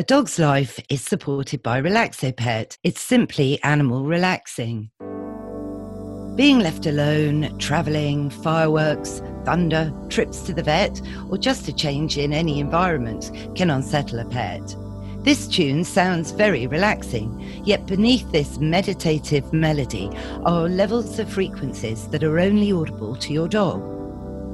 A dog's life is supported by RelaxoPet. It's simply animal relaxing. Being left alone, travelling, fireworks, thunder, trips to the vet, or just a change in any environment can unsettle a pet. This tune sounds very relaxing, yet beneath this meditative melody are levels of frequencies that are only audible to your dog.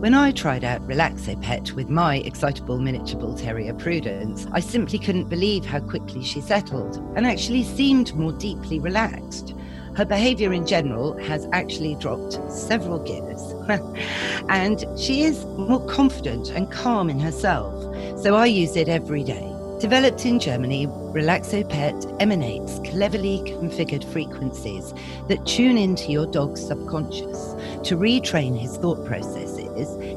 When I tried out RelaxoPet with my excitable miniature bull terrier Prudence, I simply couldn't believe how quickly she settled and actually seemed more deeply relaxed. Her behaviour in general has actually dropped several gears, and she is more confident and calm in herself, so I use it every day. Developed in Germany, RelaxoPet emanates cleverly configured frequencies that tune into your dog's subconscious to retrain his thought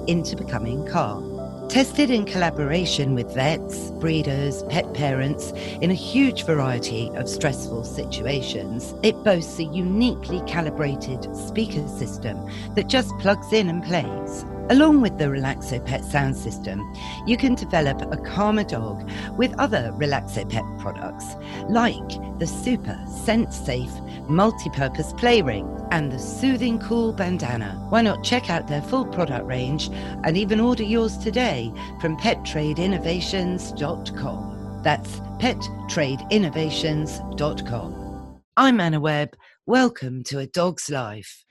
into becoming calm. Tested in collaboration with vets, breeders, pet parents in a huge variety of stressful situations, it boasts a uniquely calibrated speaker system that just plugs in and plays. Along with the RelaxoPet sound system, you can develop a calmer dog with other RelaxoPet products like the super scent safe multi-purpose play ring and the soothing cool bandana. Why not check out their full product range and even order yours today from pettradeinnovations.com. That's pettradeinnovations.com. I'm Anna Webb. Welcome to A Dog's Life.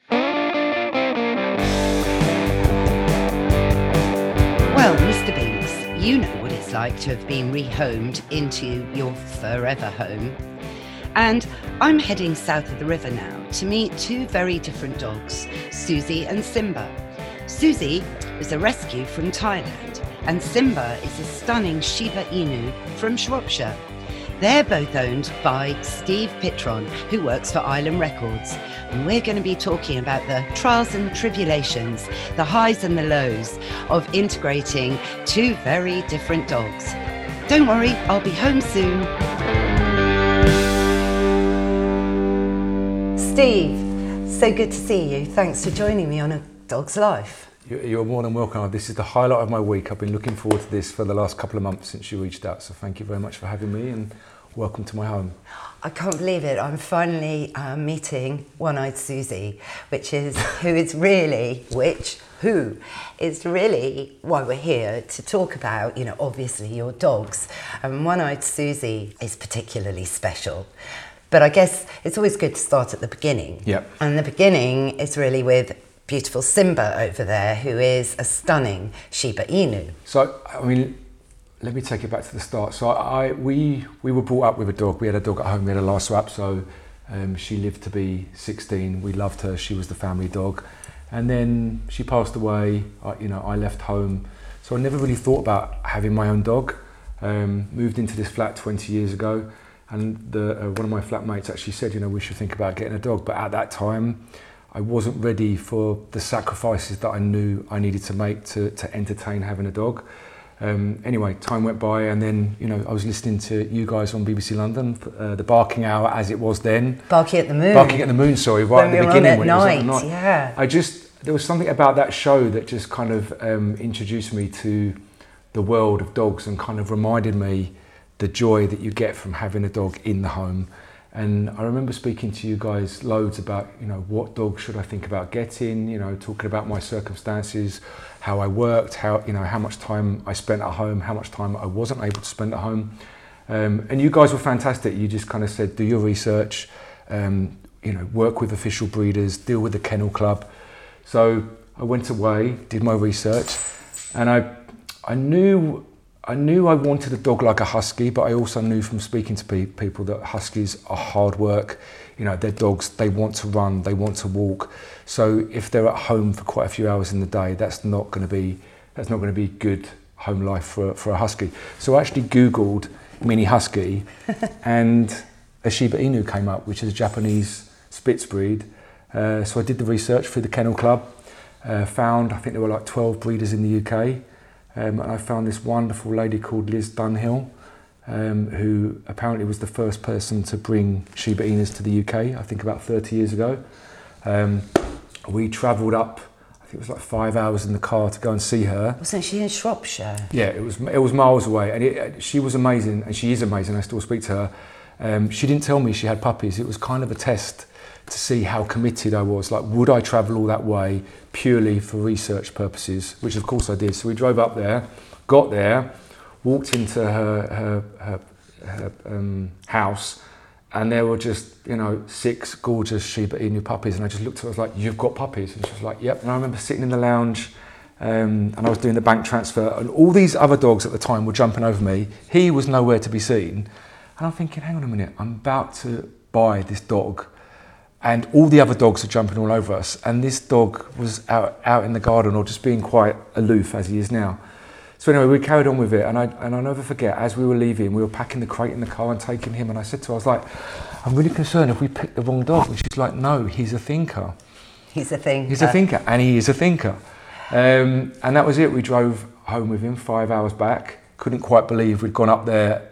Well, Mr. Binks, you know what it's like to have been rehomed into your forever home. And I'm heading south of the river now to meet two very different dogs, Suzy and Simba. Suzy is a rescue from Thailand, and Simba is a stunning Shiba Inu from Shropshire. They're both owned by Steve Pitron, who works for Island Records. And we're going to be talking about the trials and tribulations, the highs and the lows of integrating two very different dogs. Don't worry, I'll be home soon. Steve, so good to see you. Thanks for joining me on A Dog's Life. You're more than welcome. This is the highlight of my week. I've been looking forward to this for the last couple of months since you reached out. So thank you very much for having me and welcome to my home. I can't believe it. I'm finally uh, meeting One-Eyed Suzy, which is who is really which who is really why we're here to talk about. You know, obviously your dogs, and One-Eyed Suzy is particularly special. But I guess it's always good to start at the beginning. Yep. And the beginning is really with beautiful Simba over there, who is a stunning Shiba Inu. So, I mean, let me take it back to the start. So, I we we were brought up with a dog. We had a dog at home. We had a Lhasa Apso. So, um, she lived to be 16. We loved her. She was the family dog, and then she passed away. I, you know, I left home, so I never really thought about having my own dog. Um, moved into this flat 20 years ago, and the, uh, one of my flatmates actually said, you know, we should think about getting a dog. But at that time, I wasn't ready for the sacrifices that I knew I needed to make to, to entertain having a dog. Um, anyway, time went by, and then you know I was listening to you guys on BBC London, uh, the Barking Hour as it was then. Barking at the Moon. Barking at the Moon, sorry, right when at the we beginning when night, it was at night. Yeah. I just there was something about that show that just kind of um, introduced me to the world of dogs and kind of reminded me the joy that you get from having a dog in the home. And I remember speaking to you guys loads about, you know, what dog should I think about getting, you know, talking about my circumstances, how I worked, how, you know, how much time I spent at home, how much time I wasn't able to spend at home. Um, and you guys were fantastic. You just kind of said, do your research, um, you know, work with official breeders, deal with the kennel club. So I went away, did my research, and I, I knew I knew I wanted a dog like a husky, but I also knew from speaking to pe- people that huskies are hard work. You know, they're dogs, they want to run, they want to walk. So if they're at home for quite a few hours in the day, that's not going to be that's not going to be good home life for, for a husky. So I actually Googled mini husky and a Shiba Inu came up, which is a Japanese Spitz breed. Uh, so I did the research through the Kennel Club, uh, found I think there were like 12 breeders in the UK. Um, and I found this wonderful lady called Liz Dunhill, um, who apparently was the first person to bring Shiba Inus to the UK, I think about 30 years ago. Um, we travelled up, I think it was like five hours in the car to go and see her. Wasn't she in Shropshire? Yeah, it was it was miles away, and it, she was amazing, and she is amazing. I still speak to her. Um, she didn't tell me she had puppies. It was kind of a test to see how committed I was. Like, would I travel all that way purely for research purposes? Which, of course, I did. So we drove up there, got there, walked into her her, her, her um, house, and there were just you know six gorgeous Shiba Inu puppies, and I just looked at her. I was like, "You've got puppies?" And she was like, "Yep." And I remember sitting in the lounge. Um, and I was doing the bank transfer, and all these other dogs at the time were jumping over me. He was nowhere to be seen. And I'm thinking, hang on a minute, I'm about to buy this dog and all the other dogs are jumping all over us. And this dog was out, out in the garden or just being quite aloof as he is now. So anyway, we carried on with it, and I and I'll never forget. As we were leaving, we were packing the crate in the car and taking him. And I said to her, I was like, "I'm really concerned if we picked the wrong dog." And she's like, "No, he's a thinker. He's a thinker. He's a thinker, and he is a thinker." Um, and that was it. We drove home with him five hours back. Couldn't quite believe we'd gone up there,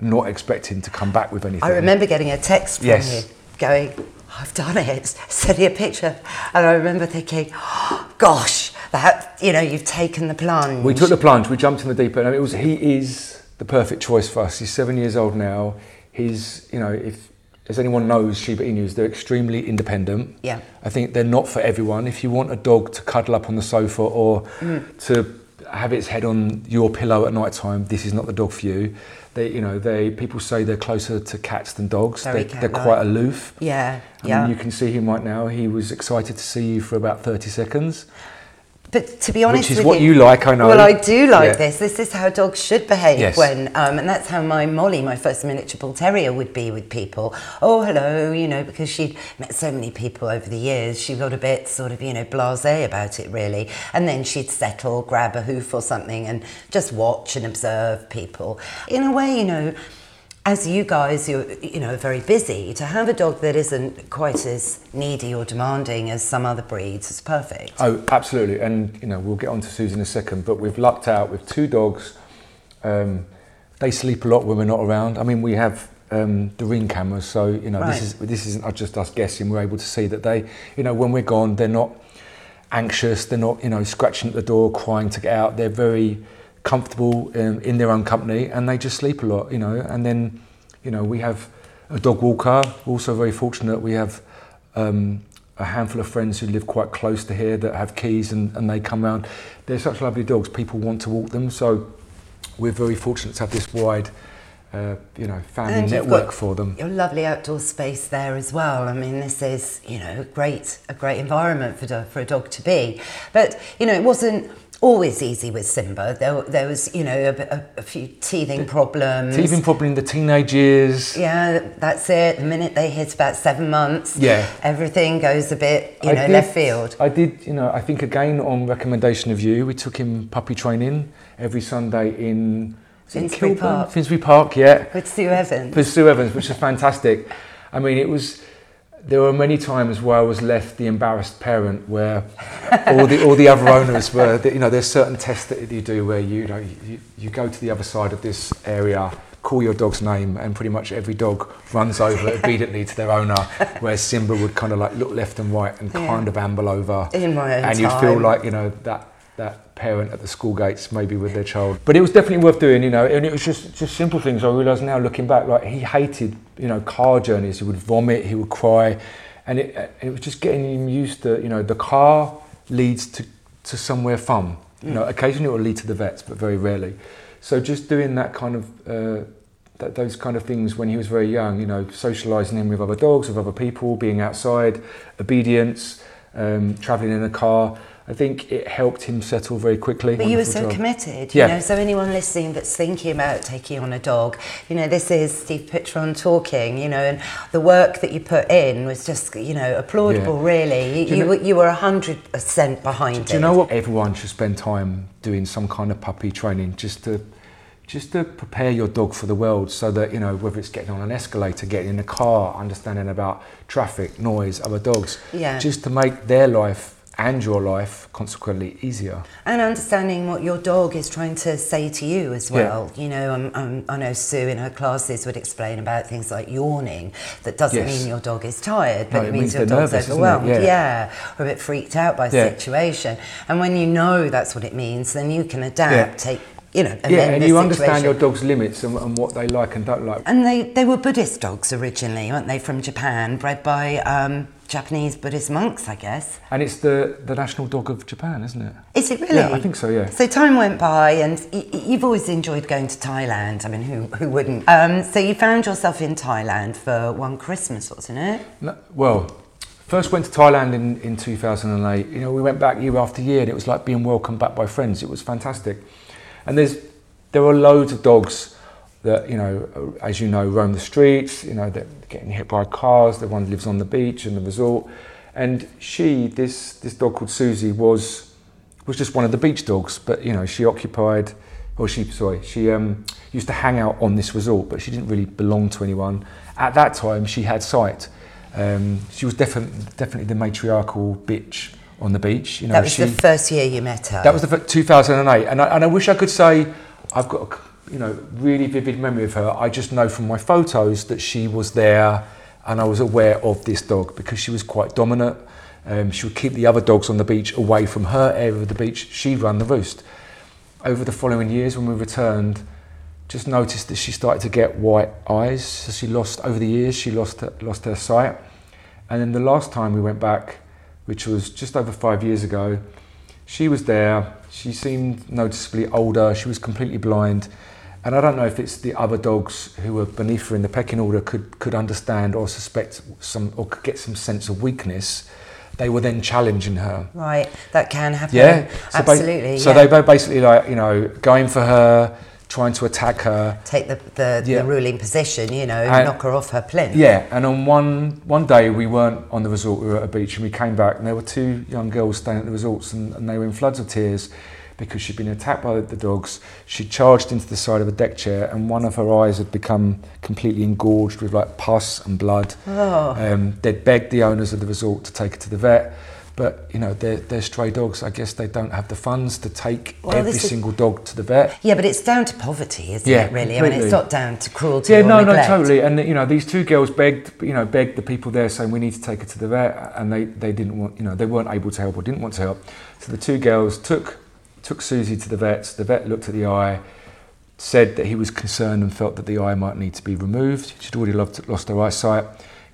not expecting to come back with anything. I remember getting a text from Yes. you going, I've done it. Send me a picture. And I remember thinking, oh, gosh, that, you know, you've taken the plunge. We took the plunge. We jumped in the deep end. I mean, it was he is the perfect choice for us. He's seven years old now. He's you know if as anyone knows Shiba Inus, they're extremely independent. Yeah. I think they're not for everyone. If you want a dog to cuddle up on the sofa or Mm. to have its head on your pillow at night time, this is not the dog for you. They you know they people say they're closer to cats than dogs. Very They, they're quite aloof. Yeah, I yeah. mean, you can see him right now. He was excited to see you for about 30 seconds. But to be honest Which is what you, you like, I know. Well, I do like Yeah. this. This is how dogs should behave Yes. when, um, and that's how my Molly, my first miniature bull terrier, would be with people. Oh, hello, you know, because she'd met so many people over the years, she got a bit sort of, you know, blasé about it, really. And then she'd settle, grab a hoof or something, and just watch and observe people. In a way, you know. As you guys, you're you know very busy. To have a dog that isn't quite as needy or demanding as some other breeds is perfect. Oh, absolutely. And, you know, we'll get on to Suzy in a second, but we've lucked out with two dogs. Um, they sleep a lot when we're not around. I mean, we have um, the ring cameras, so, you know, Right. this, is, this isn't just us guessing. We're able to see that they, you know, when we're gone, they're not anxious, they're not, you know, scratching at the door, crying to get out. They're very comfortable um, in their own company and they just sleep a lot, you know. And then, you know, we have a dog walker. We're also very fortunate. We have um, a handful of friends who live quite close to here that have keys and, and they come around. They're such lovely dogs. People want to walk them. So we're very fortunate to have this wide, uh, you know, family And network for them. Your lovely outdoor space there as well. I mean, this is you know great a great environment for do- for a dog to be. But you know, it wasn't always easy with Simba. There there was you know a, a, a few teething problems. Teething probably in the teenage years. Yeah, that's it. The minute they hit about seven months, Yeah. everything goes a bit you I know did- left field. I did, you know, I think again on recommendation of you, we took him puppy training every Sunday in Finsbury Park. Finsbury Park, yeah. With Sue Evans. With Sue Evans, which is fantastic. I mean, it was. There were many times where I was left the embarrassed parent, where all the all the other owners were. You know, there's certain tests that you do where you, you know you, you go to the other side of this area, call your dog's name, and pretty much every dog runs over obediently to their owner. Where Simba would kind of like look left and right and Yeah. kind of amble over, In my own and you'd feel like you know that that parent at the school gates maybe with their child. But it was definitely worth doing you know and it was just just simple things. I realize now looking back like he hated you know car journeys. He would vomit he would cry. And it, it was just getting him used to you know the car leads to to somewhere fun. You know occasionally it will lead to the vets but very rarely. So just doing that kind of uh, that, those kind of things when he was very young, you know, socialising him with other dogs, with other people, being outside, obedience, um, travelling in a car. I think it helped him settle very quickly. But you were so job. committed, you Yeah. know. So anyone listening that's thinking about taking on a dog, you know, this is Steve Pitron talking, you know, and the work that you put in was just, you know, applaudable. Yeah. Really, you you, know- were you were hundred percent behind it. Do you know what? Everyone should spend time doing some kind of puppy training just to just to prepare your dog for the world so that you know whether it's getting on an escalator getting in a car understanding about traffic noise other dogs Yeah. just to make their life and your life consequently easier. And understanding what your dog is trying to say to you as well. Yeah. You know, um, um, I know Sue in her classes would explain about things like yawning. That doesn't yes. mean your dog is tired, but no, it, it, means, means your dog's nervous, overwhelmed. Yeah. yeah. or a bit freaked out by a situation. And when you know that's what it means, then you can adapt, take you know, yeah, and you understand your dog's limits and, and, what they like and don't like. And they, they were Buddhist dogs originally, weren't they, from Japan, bred by um, Japanese Buddhist monks, I guess. And it's the, the national dog of Japan, isn't it? Is it really? Yeah, I think so, yeah. So time went by and y- you've always enjoyed going to Thailand. I mean, who, who wouldn't? Um, so you found yourself in Thailand for one Christmas, wasn't it? No, well, first went to Thailand in, in 2008. You know, we went back year after year and it was like being welcomed back by friends. It was fantastic. And there's there are loads of dogs that, you know, as you know, roam the streets, you know, they're getting hit by cars, the one lives on the beach and the resort. And she, this, this dog called Suzy, was, was just one of the beach dogs, but, you know, she occupied, or she, sorry, she um, used to hang out on this resort, but she didn't really belong to anyone. At that time, she had sight. Um, she was definitely, definitely the matriarchal bitch on the beach. You know, that was she, the first year you met her. That was the 2008, and I, and I wish I could say I've got a you know really vivid memory of her. I just know from my photos that she was there, and I was aware of this dog because she was quite dominant. Um, she would keep the other dogs on the beach away from her area of the beach. She ran the roost. Over the following years, when we returned, just noticed that she started to get white eyes. So she lost over the years. She lost lost her sight, and then the last time we went back which was just over five years ago. She was there. She seemed noticeably older. She was completely blind. And I don't know if it's the other dogs who were beneath her in the pecking order could, could understand or suspect some or could get some sense of weakness. They were then challenging her. Right, that can happen. Yeah, so absolutely. Ba- so yeah. they were basically like, you know, going for her, trying to attack her. Take the, the, yeah. the ruling position, you know, and, knock her off her plinth. Yeah, and on one, one day we weren't on the resort, we were at a beach and we came back and there were two young girls staying at the resorts and, and they were in floods of tears because she'd been attacked by the dogs. She charged into the side of a deck chair and one of her eyes had become completely engorged with like pus and blood. Oh. Um, they'd begged the owners of the resort to take her to the vet but you know they're, they're stray dogs. I guess they don't have the funds to take well, every single dog to the vet. Yeah, but it's down to poverty, isn't yeah, it? Really, completely. I mean, it's not down to cruelty. Yeah, no, neglect. no, totally. And you know, these two girls begged, you know, begged the people there saying we need to take her to the vet, and they, they didn't want, you know, they weren't able to help or didn't want to help. So the two girls took took Suzy to the vets. The vet looked at the eye, said that he was concerned and felt that the eye might need to be removed. She'd already lost, lost her eyesight.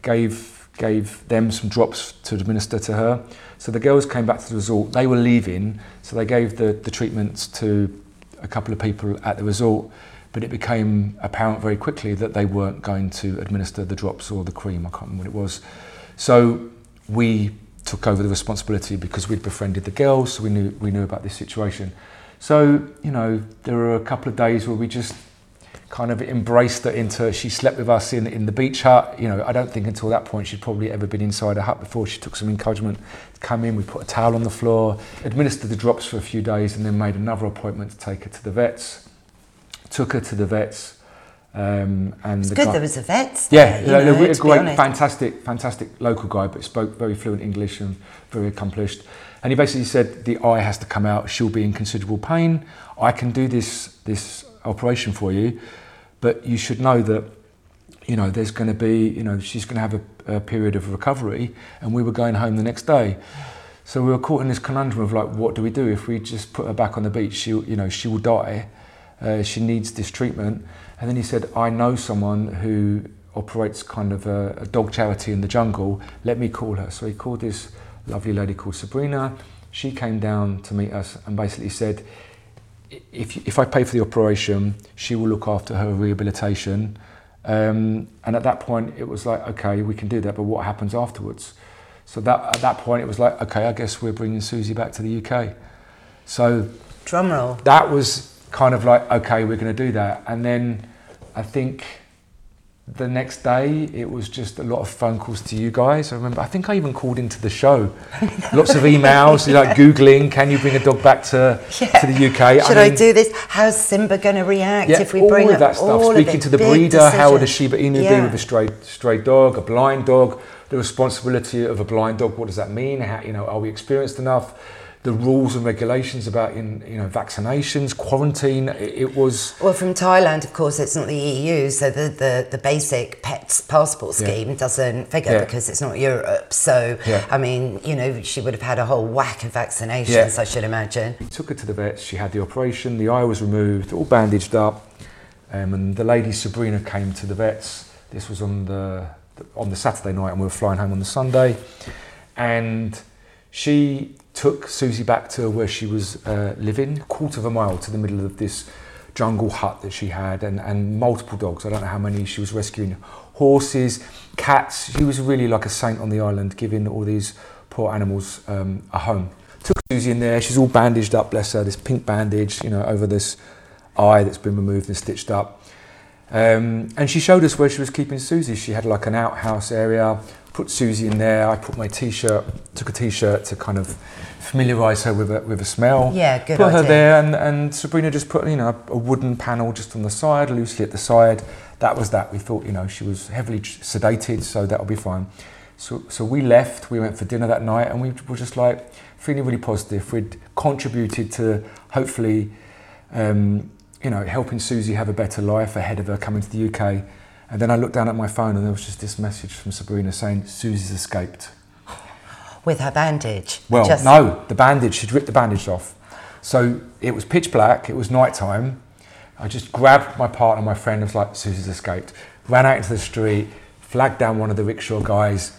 Gave gave them some drops to administer to her. So the girls came back to the resort. They were leaving, so they gave the, the treatments to a couple of people at the resort. But it became apparent very quickly that they weren't going to administer the drops or the cream. I can't remember what it was. So we took over the responsibility because we'd befriended the girls, so we knew we knew about this situation. So you know, there were a couple of days where we just kind of embraced her into she slept with us in, in the beach hut. You know I don't think until that point she'd probably ever been inside a hut before. She took some encouragement to come in. We put a towel on the floor administered the drops for a few days and then made another appointment to take her to the vets. Took her to the vets um, and it's the good guy, there was a vet yeah there, know, a great fantastic fantastic local guy but spoke very fluent English and very accomplished. And he basically said the eye has to come out. She'll be in considerable pain. I can do this this operation for you but you should know that you know there's going to be you know she's going to have a, a period of recovery and we were going home the next day. So we were caught in this conundrum of like what do we do? If we just put her back on the beach she you know she will die. Uh, she needs this treatment and then he said i know someone who operates kind of a, a dog charity in the jungle let me call her so he called this lovely lady called sabrina she came down to meet us and basically said if, if I pay for the operation, she will look after her rehabilitation. Um, and at that point, it was like, okay, we can do that, but what happens afterwards? So that at that point, it was like, okay, I guess we're bringing Suzy back to the UK. So drum roll. That was kind of like, okay, we're going to do that. And then I think the next day it was just a lot of phone calls to you guys. I remember I think I even called into the show. Lots of emails, like googling, can you bring a dog back to Yeah. to the UK? Should I, do this? How's Simba going to react Yeah, if we bring all of that stuff. Speaking to the breeder, how would a. Shiba Inu be with a stray stray dog, a blind dog? The responsibility of a blind dog. What does that mean? How, you know, are we experienced enough? The rules and regulations about in, you know vaccinations, quarantine. It, it was Well, from Thailand, of course, it's not the EU, so the, the, the basic pets passport Yeah. scheme doesn't figure Yeah. because it's not Europe. So, Yeah. I mean, you know, she would have had a whole whack of vaccinations, Yeah. I should imagine. We took her to the vets. She had the operation. The eye was removed, all bandaged up. Um, and the lady Sabrina came to the vets. This was on the on the Saturday night, and we were flying home on the Sunday. And she took Suzy back to where she was uh, living, quarter of a mile to the middle of this jungle hut that she had, and, and multiple dogs. I don't know how many she was rescuing. Horses, cats. She was really like a saint on the island, giving all these poor animals um, a home. Took Suzy in there. She's all bandaged up, bless her. This pink bandage, you know, over this eye that's been removed and stitched up. Um, and she showed us where she was keeping Suzy. She had like an outhouse area. Put Suzy in there. I put my t-shirt, took a t-shirt to kind of familiarise her with a, with a smell. Yeah, good Put her there, and, and Sabrina just put you know a wooden panel just on the side, loosely at the side. That was that. We thought you know she was heavily sedated, so that'll be fine. So so we left. We went for dinner that night, and we were just like feeling really positive. We'd contributed to hopefully um, you know, helping Suzy have a better life ahead of her coming to the UK. And then I looked down at my phone and there was just this message from Sabrina saying Suzy's escaped. With her bandage. Well, Just- no, the bandage, she'd ripped the bandage off. So it was pitch black, it was night time. I just grabbed my partner, my friend, and was like, Suzy's escaped. Ran out into the street, flagged down one of the rickshaw guys,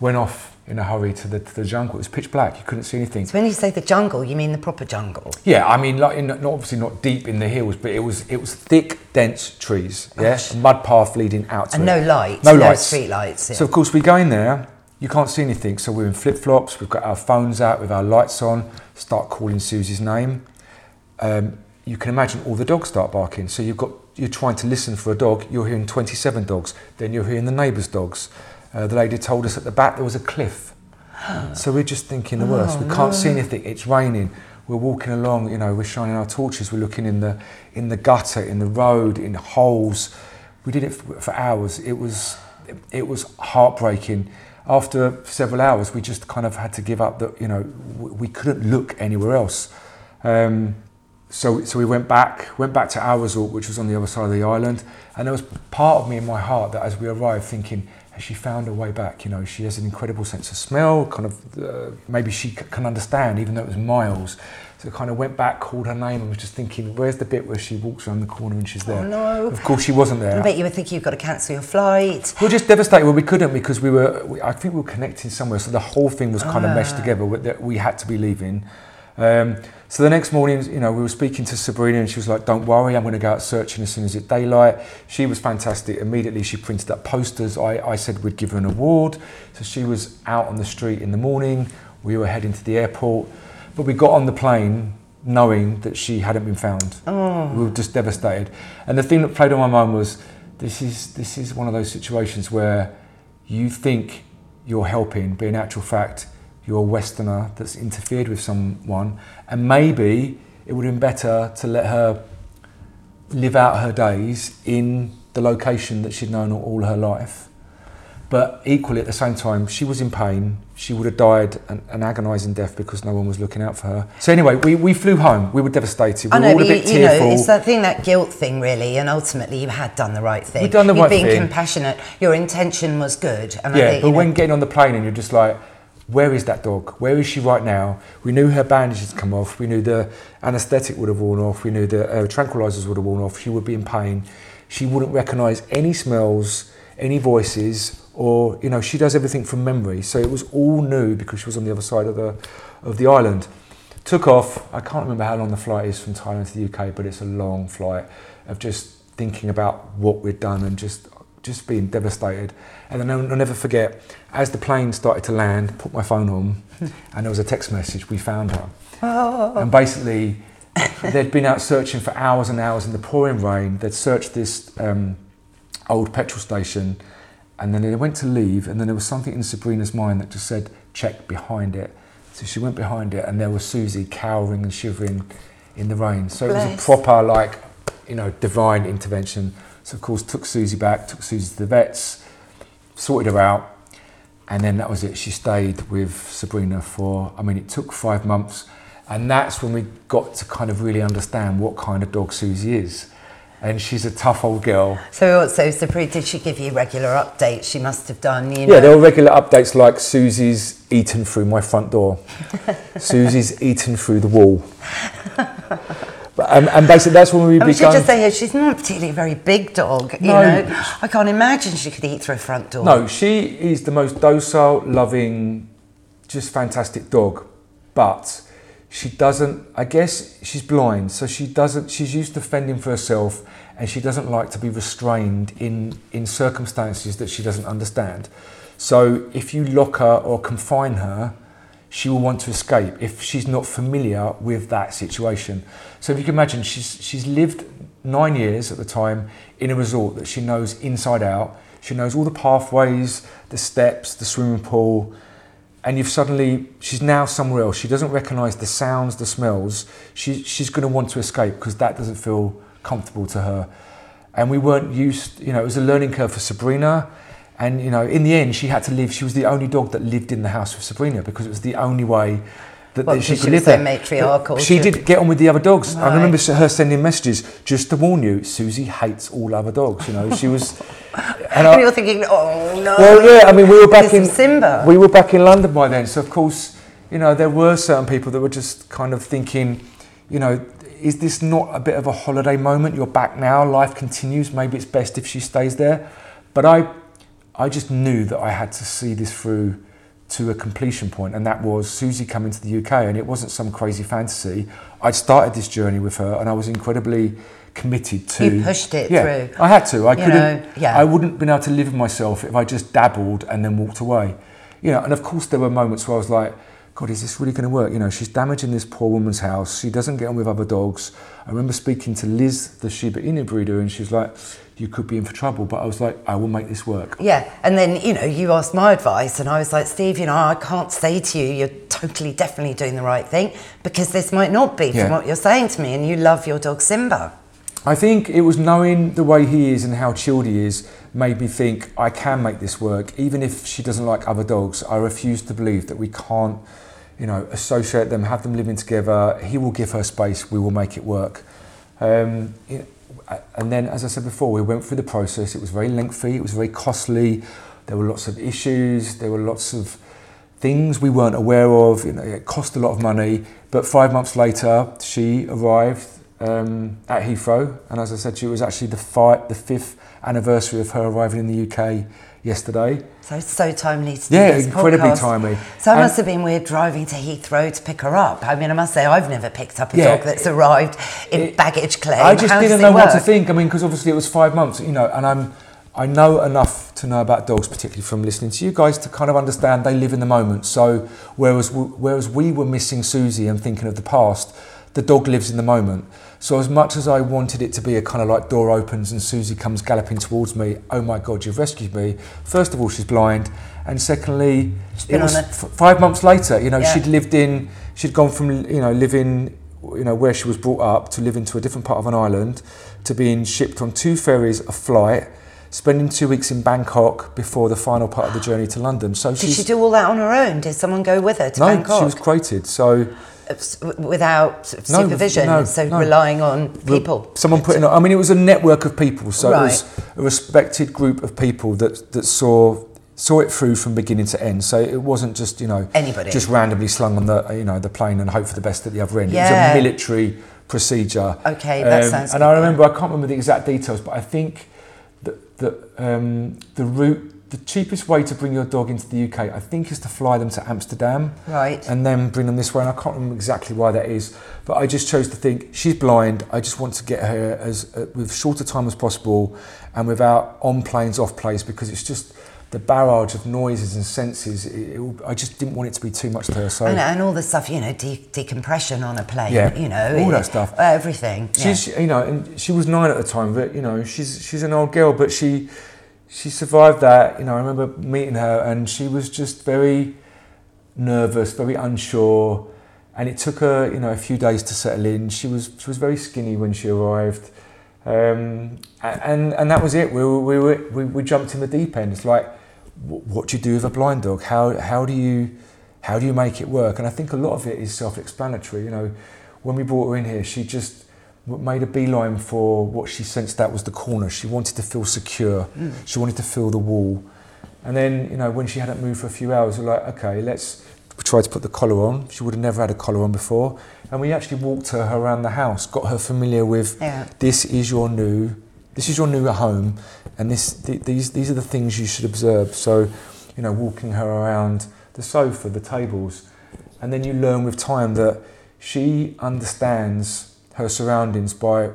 went off in a hurry to the, to the jungle. It was pitch black, you couldn't see anything. So when you say the jungle, you mean the proper jungle? Yeah, I mean, like in, not obviously not deep in the hills, but it was it was thick, dense trees. Yeah, mud path leading out to And it. no lights, no no lights, street lights, yeah. So of course we go in there. You can't see anything, so we're in flip flops. We've got our phones out with our lights on. Start calling Suzy's name. Um, you can imagine all the dogs start barking. So you've got you're trying to listen for a dog. You're hearing 27 dogs. Then you're hearing the neighbours' dogs. Uh, the lady told us at the back there was a cliff. So we're just thinking the worst. we can't see anything. It's raining. We're walking along. You know, we're shining our torches. We're looking in the in the gutter, in the road, in holes. We did it for, for hours. It was it was heartbreaking. After several hours, we just kind of had to give up. That you know, we couldn't look anywhere else. Um, so, so we went back, went back to our resort, which was on the other side of the island, and there was part of me in my heart that, as we arrived, thinking, she found her way back? You know, she has an incredible sense of smell. Kind of, uh, maybe she c- can understand, even though it was miles. So, kind of went back, called her name, and was just thinking, where's the bit where she walks around the corner and she's there? Oh, no. Of course, she wasn't there. I bet you were thinking you've got to cancel your flight. We are just devastated. Well, we couldn't because we were. We, I think we were connecting somewhere, so the whole thing was kind of Ah. meshed together. That we had to be leaving. Um, so the next morning, you know, we were speaking to Sabrina, and she was like, "Don't worry, I'm going to go out searching as soon as it's daylight." She was fantastic. Immediately, she printed up posters. I, I said we'd give her an award, so she was out on the street in the morning. We were heading to the airport, but we got on the plane knowing that she hadn't been found. Oh. We were just devastated. And the thing that played on my mind was this is this is one of those situations where you think you're helping, but in actual fact you're a Westerner that's interfered with someone, and maybe it would have been better to let her live out her days in the location that she'd known all, her life. But equally, at the same time, she was in pain. She would have died an, an agonising death because no one was looking out for her. So anyway, we, we flew home. We were devastated. We I were know, all a bit you, you know, it's that thing, that guilt thing, really. And ultimately, you had done the right thing. We'd done the You'd right been thing. compassionate. Your intention was good. And I Yeah, think, but know, when getting on the plane and you're just like, where is that dog? Where is she right now? We knew her bandages had come off. We knew the anaesthetic would have worn off. We knew the uh, tranquilizers would have worn off. She would be in pain. She wouldn't recognise any smells, any voices, or you know, she does everything from memory. So it was all new because she was on the other side of the of the island. Took off. I can't remember how long the flight is from Thailand to the UK, but it's a long flight of just thinking about what we'd done and just just being devastated. And then I'll, I'll never forget, as the plane started to land, put my phone on, and there was a text message, we found her. Oh. And basically, they'd been out searching for hours and hours in the pouring rain. They'd searched this, um, old petrol station, and then they went to leave, and then there was something in Sabrina's mind that just said, check behind it. So she went behind it, and there was Suzy cowering and shivering in the rain. So it was a proper, like, you know, divine intervention. So, of course, took Suzy back, took Suzy to the vets, sorted her out, and then that was it. She stayed with Sabrina for, I mean, it took five months, and that's when we got to kind of really understand what kind of dog Suzy is. And she's a tough old girl. So also, Sabrina, did she give you regular updates? She must have done, you know. Yeah, there were regular updates like Suzy's eaten through my front door, Suzy's eaten through the wall. But, um, and basically, that's when we And should began. just say here, she's not particularly a very big dog. You No. know, I can't imagine she could eat through a front door. No, she is the most docile, loving, just fantastic dog. But she doesn't, I guess she's blind, so she doesn't, she's used to fending for herself and she doesn't like to be restrained in, in circumstances that she doesn't understand. So if you lock her or confine her, she will want to escape if she's not familiar with that situation. So if you can imagine, she's, she's lived nine years at the time in a resort that she knows inside out. She knows all the pathways, the steps, the swimming pool, and you've suddenly, she's now somewhere else. She doesn't recognise the sounds, the smells. She, she's going to want to escape because that doesn't feel comfortable to her. And we weren't used, you know, it was a learning curve for Sabrina. And, you know, in the end, she had to live. She was the only dog that lived in the house with Sabrina because it was the only way that, Well, that she could she live was there. matriarchal, But She did get on with the other dogs. I remember her sending messages just to warn you, Suzy hates all other dogs. You know, she was. And And you're thinking, oh no. well, yeah, I mean, we were back in Simba. We were back in London by then, so of course, you know, there were certain people that were just kind of thinking, you know, is this not a bit of a holiday moment? You're back now, life continues. Maybe it's best if she stays there. But I, I just knew that I had to see this through to a completion point, and that was Suzy coming to the UK, and it wasn't some crazy fantasy. I'd started this journey with her, and I was incredibly committed to. You pushed it yeah, through. I had to. I couldn't. know, yeah. I wouldn't have been able to live with myself if I just dabbled and then walked away. You know, and of course there were moments where I was like, God, is this really going to work? You know, she's damaging this poor woman's house. She doesn't get on with other dogs. I remember speaking to Liz, the Shiba Inu breeder, and she's like, you could be in for trouble. But I was like, I will make this work. Yeah, and then you know you asked my advice, and I was like, Steve, you know, I can't say to you you're totally, definitely doing the right thing because this might not be Yeah. from what you're saying to me, and you love your dog Simba. I think it was knowing the way he is and how chilled he is made me think I can make this work. Even if she doesn't like other dogs, I refuse to believe that we can't, you know, associate them, have them living together. He will give her space. We will make it work. Um, and then, as I said before, we went through the process. It was very lengthy. It was very costly. There were lots of issues. There were lots of things we weren't aware of. You know, it cost a lot of money. But five months later, she arrived um, at Heathrow, and as I said, she was actually the, the fifth anniversary of her arriving in the UK yesterday. So so timely to do this. Yeah, this incredibly podcast. timely. So it And- must have been weird driving to Heathrow to pick her up. I mean, I must say I've never picked up a Yeah. dog that's arrived in It- baggage claim. I just How didn't know it what to think. I mean, because obviously it was five months, you know, and I'm I know enough to know about dogs, particularly from listening to you guys, to kind of understand they live in the moment. So whereas whereas we were missing Suzy and thinking of the past, the dog lives in the moment. So as much as I wanted it to be a kind of like door opens and Suzy comes galloping towards me, oh my God, you've rescued me. First of all, she's blind, and secondly, it was f- five months later. You know, Yeah. she'd lived in, she'd gone from you know living, you know, where she was brought up to living to a different part of an island, to being shipped on two ferries, a flight, spending two weeks in Bangkok before the final part of the journey to London. So Did she do all that on her own? Did someone go with her to no, Bangkok? she was created. So without sort of No, supervision, no, so no. relying on people. Someone putting. I mean, it was a network of people. So it was a respected group of people that that saw saw it through from beginning to end. So it wasn't just you know Anybody. just randomly slung on the you know the plane and hope for the best at the other end. It was a military procedure. Um, Okay, that sounds And good, I remember I can't remember the exact details, but I think that that um, the route. The cheapest way to bring your dog into the UK, I think, is to fly them to Amsterdam Right. and then bring them this way. And I can't remember exactly why that is, but I just chose to think she's blind. I just want to get her as uh, with shorter time as possible, and without on planes, off planes, because it's just the barrage of noises and senses. It, it, I just didn't want it to be too much to her. So and, and all the stuff, you know, de- decompression on a plane, Yeah, you know, all it- that stuff. everything. yeah. she's you know, and she was nine at the time, but you know, she's she's an old girl, but she she survived that. You know, I remember meeting her, and she was just very nervous, very unsure, and it took her you know a few days to settle in. She was she was very skinny when she arrived. Um, and and that was it. We were, we, were, we we jumped in the deep end. It's like, what do you do with a blind dog? How how do you how do you make it work? And I think a lot of it is self-explanatory. You know, when we brought her in here, she just made a beeline for what she sensed that was the corner. She wanted to feel secure. Mm. She wanted to feel the wall. And then, you know, when she hadn't moved for a few hours, we're like, okay, let's try to put the collar on. She would have never had a collar on before. And we actually walked her around the house, got her familiar with Yeah. this is your new, this is your new home, and this th- these these are the things you should observe. So, you know, walking her around the sofa, the tables, and then you learn with time that she understands her surroundings by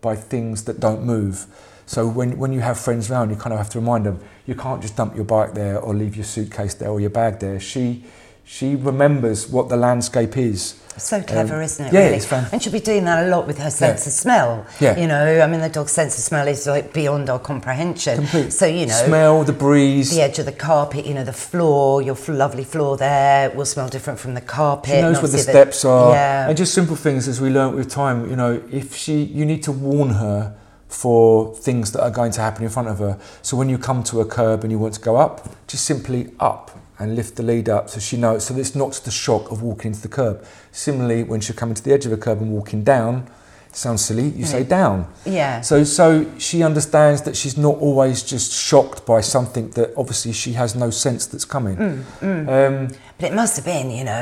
by things that don't move. So when, when you have friends around, you kind of have to remind them you can't just dump your bike there or leave your suitcase there or your bag there. She she remembers what the landscape is. So clever, Um, isn't it? yeah, really? it's fan- And she'll be doing that a lot with her sense of smell. Yeah. You know, I mean, the dog's sense of smell is like beyond our comprehension. Complete. So, you know, Smell the breeze. the edge of the carpet, you know, the floor, your f- lovely floor there will smell different from the carpet. She knows where the steps are, Yeah. and just simple things as we learnt with time. You know, if she, you need to warn her for things that are going to happen in front of her. So when you come to a curb and you want to go up, just simply up and lift the lead up so she knows. So it's not the shock of walking into the curb. Similarly, when she's coming to the edge of a curb and walking down, sounds silly. You say down. Yeah. So, so she understands that she's not always just shocked by something that obviously she has no sense that's coming. Mm, Um, But it must have been, you know,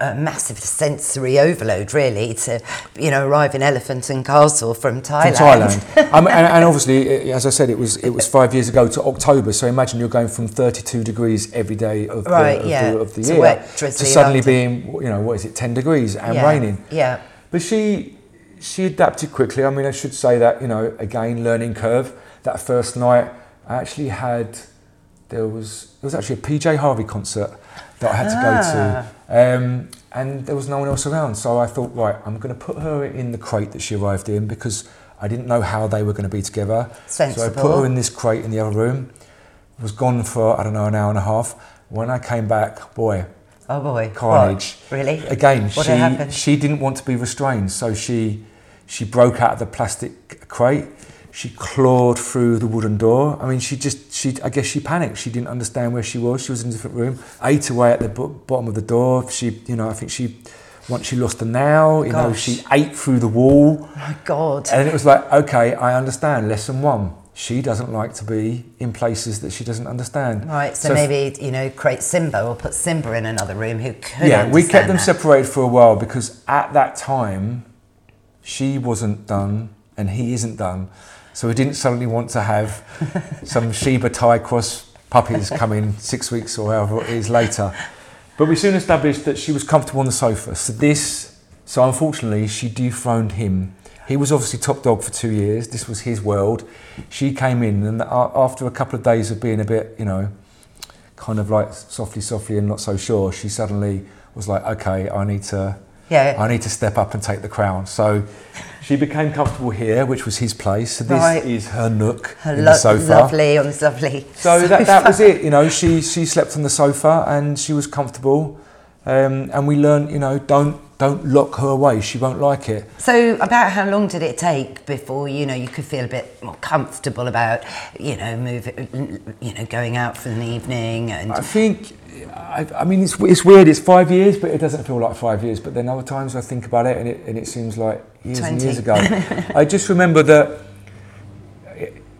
a, a massive sensory overload, really, to, you know, arrive in Elephant and Castle from Thailand. From Thailand. um, and, and obviously, as I said, it was it was five years ago to October. So imagine you're going from 32 degrees every day of the, Right, of yeah. the, of the year to suddenly London. being, you know, what is it, 10 degrees and yeah. raining. Yeah. But she she adapted quickly. I mean, I should say that you know, again, learning curve. That first night, I actually had there was there was actually a PJ Harvey concert that I had to go to, um, and there was no one else around. So I thought, right, I'm going to put her in the crate that she arrived in because I didn't know how they were going to be together. Sensible. So I put her in this crate in the other room. Was gone for I don't know an hour and a half. When I came back, boy, Oh boy. carnage. What? Really? Again, What she she didn't want to be restrained, so she she broke out of the plastic crate. She clawed through the wooden door. I mean, she just she I guess she panicked. She didn't understand where she was. She was in a different room. Ate away at the bo- bottom of the door. She you know I think she once she lost a nail. You know she ate through the wall. Oh my God. And it was like, okay, I understand. Lesson one. She doesn't like to be in places that she doesn't understand. Right, so, f- maybe, you know, create Simba or put Simba in another room who could yeah, we kept them that. separated for a while because at that time, she wasn't done and he isn't done. So we didn't suddenly want to have some Shiba Thai cross puppies come in six weeks or however it is later. But we soon established that she was comfortable on the sofa. So this, so unfortunately, she dethroned him. He was obviously top dog for two years. This was his world. She came in, and after a couple of days of being a bit, you know, kind of like softly, softly, and not so sure, she suddenly was like, "Okay, I need to, Yeah. I need to step up and take the crown." So she became comfortable here, which was his place. So this Right. is her nook Her in lo- the sofa. Lovely, on lovely. So that, that was it. You know, she she slept on the sofa and she was comfortable, um, and we learned, you know, don't don't lock her away. She won't like it. So, about how long did it take before you know you could feel a bit more comfortable about you know moving, you know, going out for an evening and I think, I, I mean, it's, it's weird. It's five years, but it doesn't feel like five years. But then other times I think about it, and it, and it seems like years and years ago. I just remember that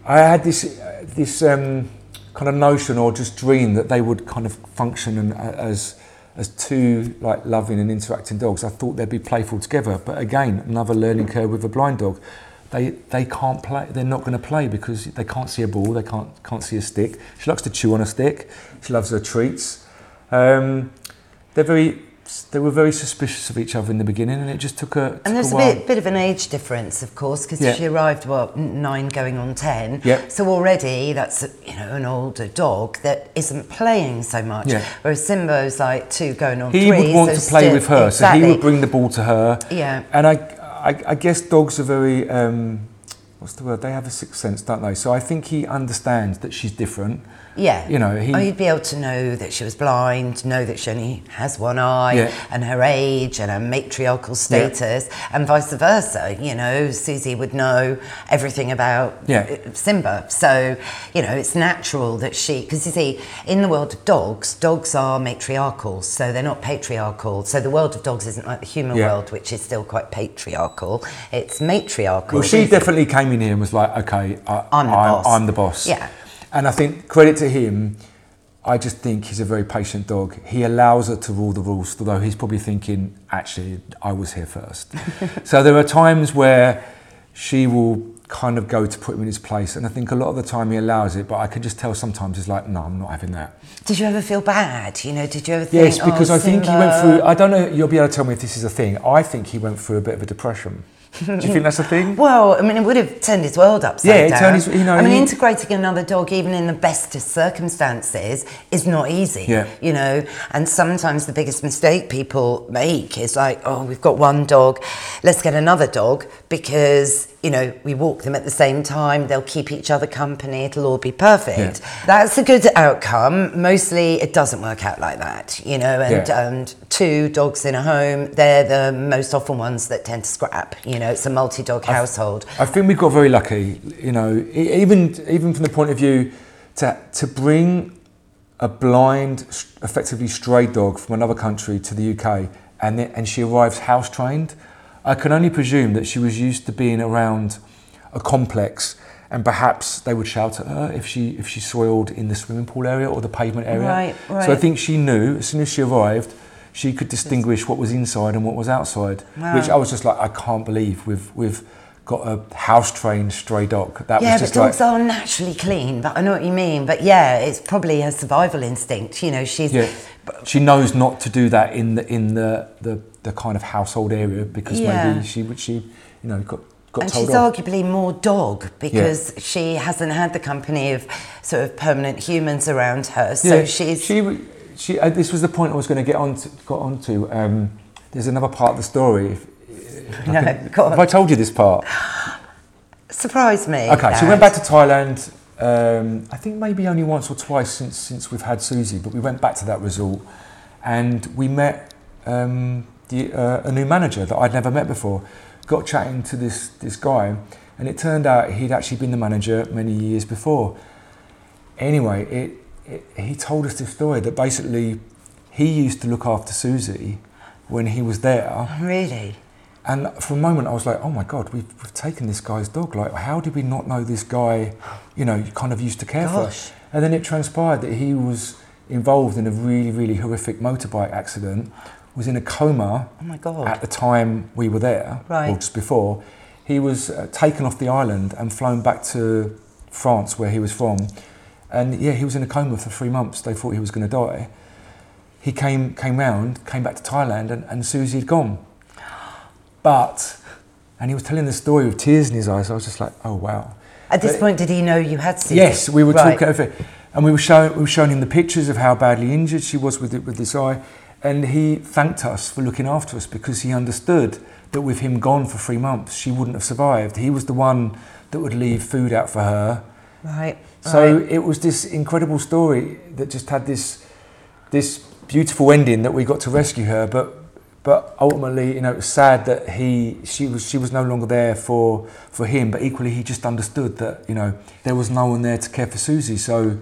I had this this um, kind of notion or just dream that they would kind of function and, uh, as as two like loving and interacting dogs. I thought they'd be playful together. But again, another learning curve with a blind dog. They, they can't play. They're not going to play because they can't see a ball. They can't can't see a stick. She likes to chew on a stick. She loves her treats. Um, they're very they were very suspicious of each other in the beginning, and it just took a. Took And there's a a, bit, bit of an age difference, of course, because Yeah. she arrived, what, nine going on ten. Yep. So already that's, you know, an older dog that isn't playing so much. Yeah. Whereas Simbo's like two going on He three. would want so to play still- with her, exactly. so he would bring the ball to her. Yeah. And I, I, I guess dogs are very, um, what's the word? They have a sixth sense, don't they? So I think he understands that she's different. Yeah. You know, he- Oh, you'd be able to know that she was blind, know that she only has one eye, Yeah. and her age and her matriarchal status, and vice versa. You know, Suzy would know everything about Yeah. uh, Simba. So, you know, it's natural that she, because you see, in the world of dogs, dogs are matriarchal, so they're not patriarchal. So the world of dogs isn't like the human Yeah. world, which is still quite patriarchal. It's matriarchal. Well, she definitely came in here and was like, okay, I, I'm the boss. I'm the boss. Yeah. And I think credit to him. I just think he's a very patient dog. He allows her to rule the rules, although he's probably thinking, actually, I was here first. so there are times where she will kind of go to put him in his place, and I think a lot of the time he allows it, but I can just tell sometimes he's like, no, I'm not having that. Did you ever feel bad? You know, did you ever think? Yes, because oh, I think he went through. I don't know. You'll be able to tell me if this is a thing. I think he went through a bit of a depression. Do you think that's a thing? Well, I mean, it would have turned his world upside Yeah, it down. turned his- you know, I mean, he- integrating another dog, even in the best of circumstances, is not easy. Yeah. You know, and sometimes the biggest mistake people make is like, oh, we've got one dog, let's get another dog because you know we walk them at the same time. They'll keep each other company. It'll all be perfect. That's a good outcome. Mostly, it doesn't work out like that. You know, and Yeah. and two dogs in a home, they're the most often ones that tend to scrap. You know, it's a multi-dog household. I think we got very lucky, you know, even even from the point of view to to bring a blind, effectively stray dog from another country to the UK, and and she arrives house trained. I can only presume that she was used to being around a complex, and perhaps they would shout at her if she if she soiled in the swimming pool area or the pavement area. Right, right. So I think she knew as soon as she arrived. She could distinguish what was inside and what was outside, Wow. which I was just like, I can't believe we've we've got a house trained stray dog. That Yeah, was but just dogs like, are naturally clean. But I know what you mean. But yeah, it's probably her survival instinct. You know, she's yeah. She knows not to do that in the in the the, the kind of household area because Yeah. maybe she would she you know got got and she's off. arguably more dog because she hasn't had the company of sort of permanent humans around her. So yeah, she's she she. Uh, this was the point I was going to get on to, got onto. Um, there's another part of the story. If, if I can- have I told you this part? surprised me. Okay, so we went back to Thailand. Um, I think maybe only once or twice since since we've had Suzy, but we went back to that resort, and we met um, the, uh, a new manager that I'd never met before. Got chatting to this this guy, and it turned out he'd actually been the manager many years before. Anyway, it, it, he told us this story that basically he used to look after Suzy when he was there. Really? And for a moment, I was like, "Oh my God, we've, we've taken this guy's dog. Like, how did we not know this guy? You know, kind of used to care Gosh. for." And then it transpired that he was involved in a really, really horrific motorbike accident. Was in a coma Oh my God. at the time we were there, Right. or just before. He was uh, taken off the island and flown back to France, where he was from. And yeah, he was in a coma for three months. They thought he was going to die. He came came round, came back to Thailand, and, and Suzy had gone. But, and he was telling the story with tears in his eyes. I was just like, oh wow. At this But- point, did he know you had seen? Yes, we were Right. talking over, and we were showing we were showing him the pictures of how badly injured she was with it, with this eye, and he thanked us for looking after us because he understood that with him gone for three months, she wouldn't have survived. He was the one that would leave food out for her. Right. So right. it was this incredible story that just had this this beautiful ending that we got to rescue her, but but ultimately, you know, it was sad that he she was she was no longer there for for him, but equally he just understood that you know there was no one there to care for Suzy, so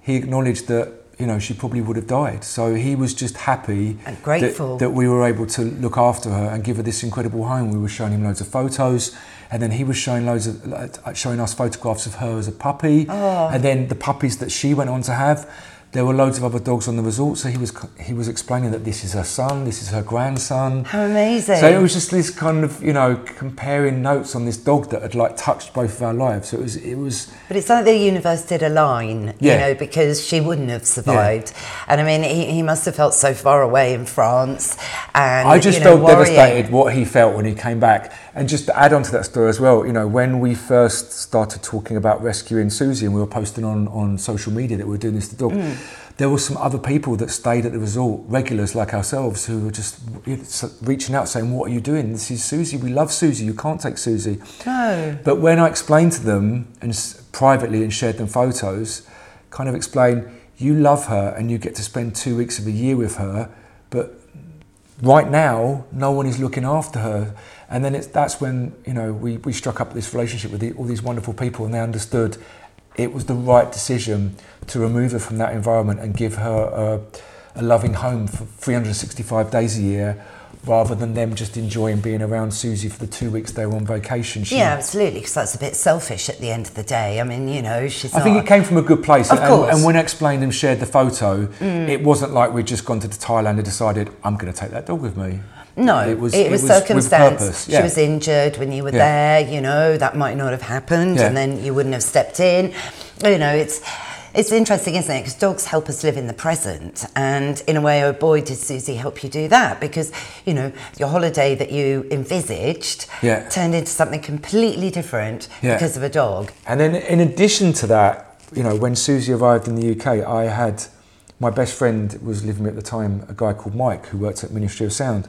he acknowledged that you know she probably would have died. So he was just happy And grateful. that, we were able to look after her and give her this incredible home. We were showing him loads of photos, and then he was showing loads of showing us photographs of her as a puppy, Oh. and then the puppies that she went on to have. There were loads of other dogs on the resort, so he was he was explaining that this is her son, this is her grandson. How amazing! So it was just this kind of you know comparing notes on this dog that had like touched both of our lives. So it was it was. But it's like the universe did align, Yeah. you know, because she wouldn't have survived. And I mean, he, he must have felt so far away in France. And I just you know, felt worrying. devastated what he felt when he came back. And just to add on to that story as well, you know, when we first started talking about rescuing Suzy and we were posting on, on social media that we were doing this to dog, Mm. there were some other people that stayed at the resort, regulars like ourselves, who were just reaching out saying, What are you doing? This is Suzy. We love Suzy. You can't take Suzy. No. But when I explained to them and privately and shared them photos, kind of explained, you love her and you get to spend two weeks of a year with her, but right now, no one is looking after her. And then it's, that's when, you know, we, we struck up this relationship with the, all these wonderful people and they understood it was the right decision to remove her from that environment and give her a, a loving home for 365 days a year rather than them just enjoying being around Suzy for the two weeks they were on vacation. She- Yeah, absolutely, because that's a bit selfish at the end of the day. I mean, you know, she's I not. think it came from a good place. Of and, course. Mm. and when I explained and shared the photo, it wasn't like we'd just gone to Thailand and decided, I'm going to take that dog with me. No, it was, it was, with circumstance. purpose. She was injured when you were Yeah. there. You know that might not have happened, Yeah. and then you wouldn't have stepped in. You know, it's it's interesting, isn't it? Because dogs help us live in the present, and in a way, oh boy, did Suzy help you do that? Because you know your holiday that you envisaged Yeah. turned into something completely different Yeah. because of a dog. And then, in addition to that, you know, when Suzy arrived in the UK, I had my best friend was living with me at the time, a guy called Mike, who worked at Ministry of Sound.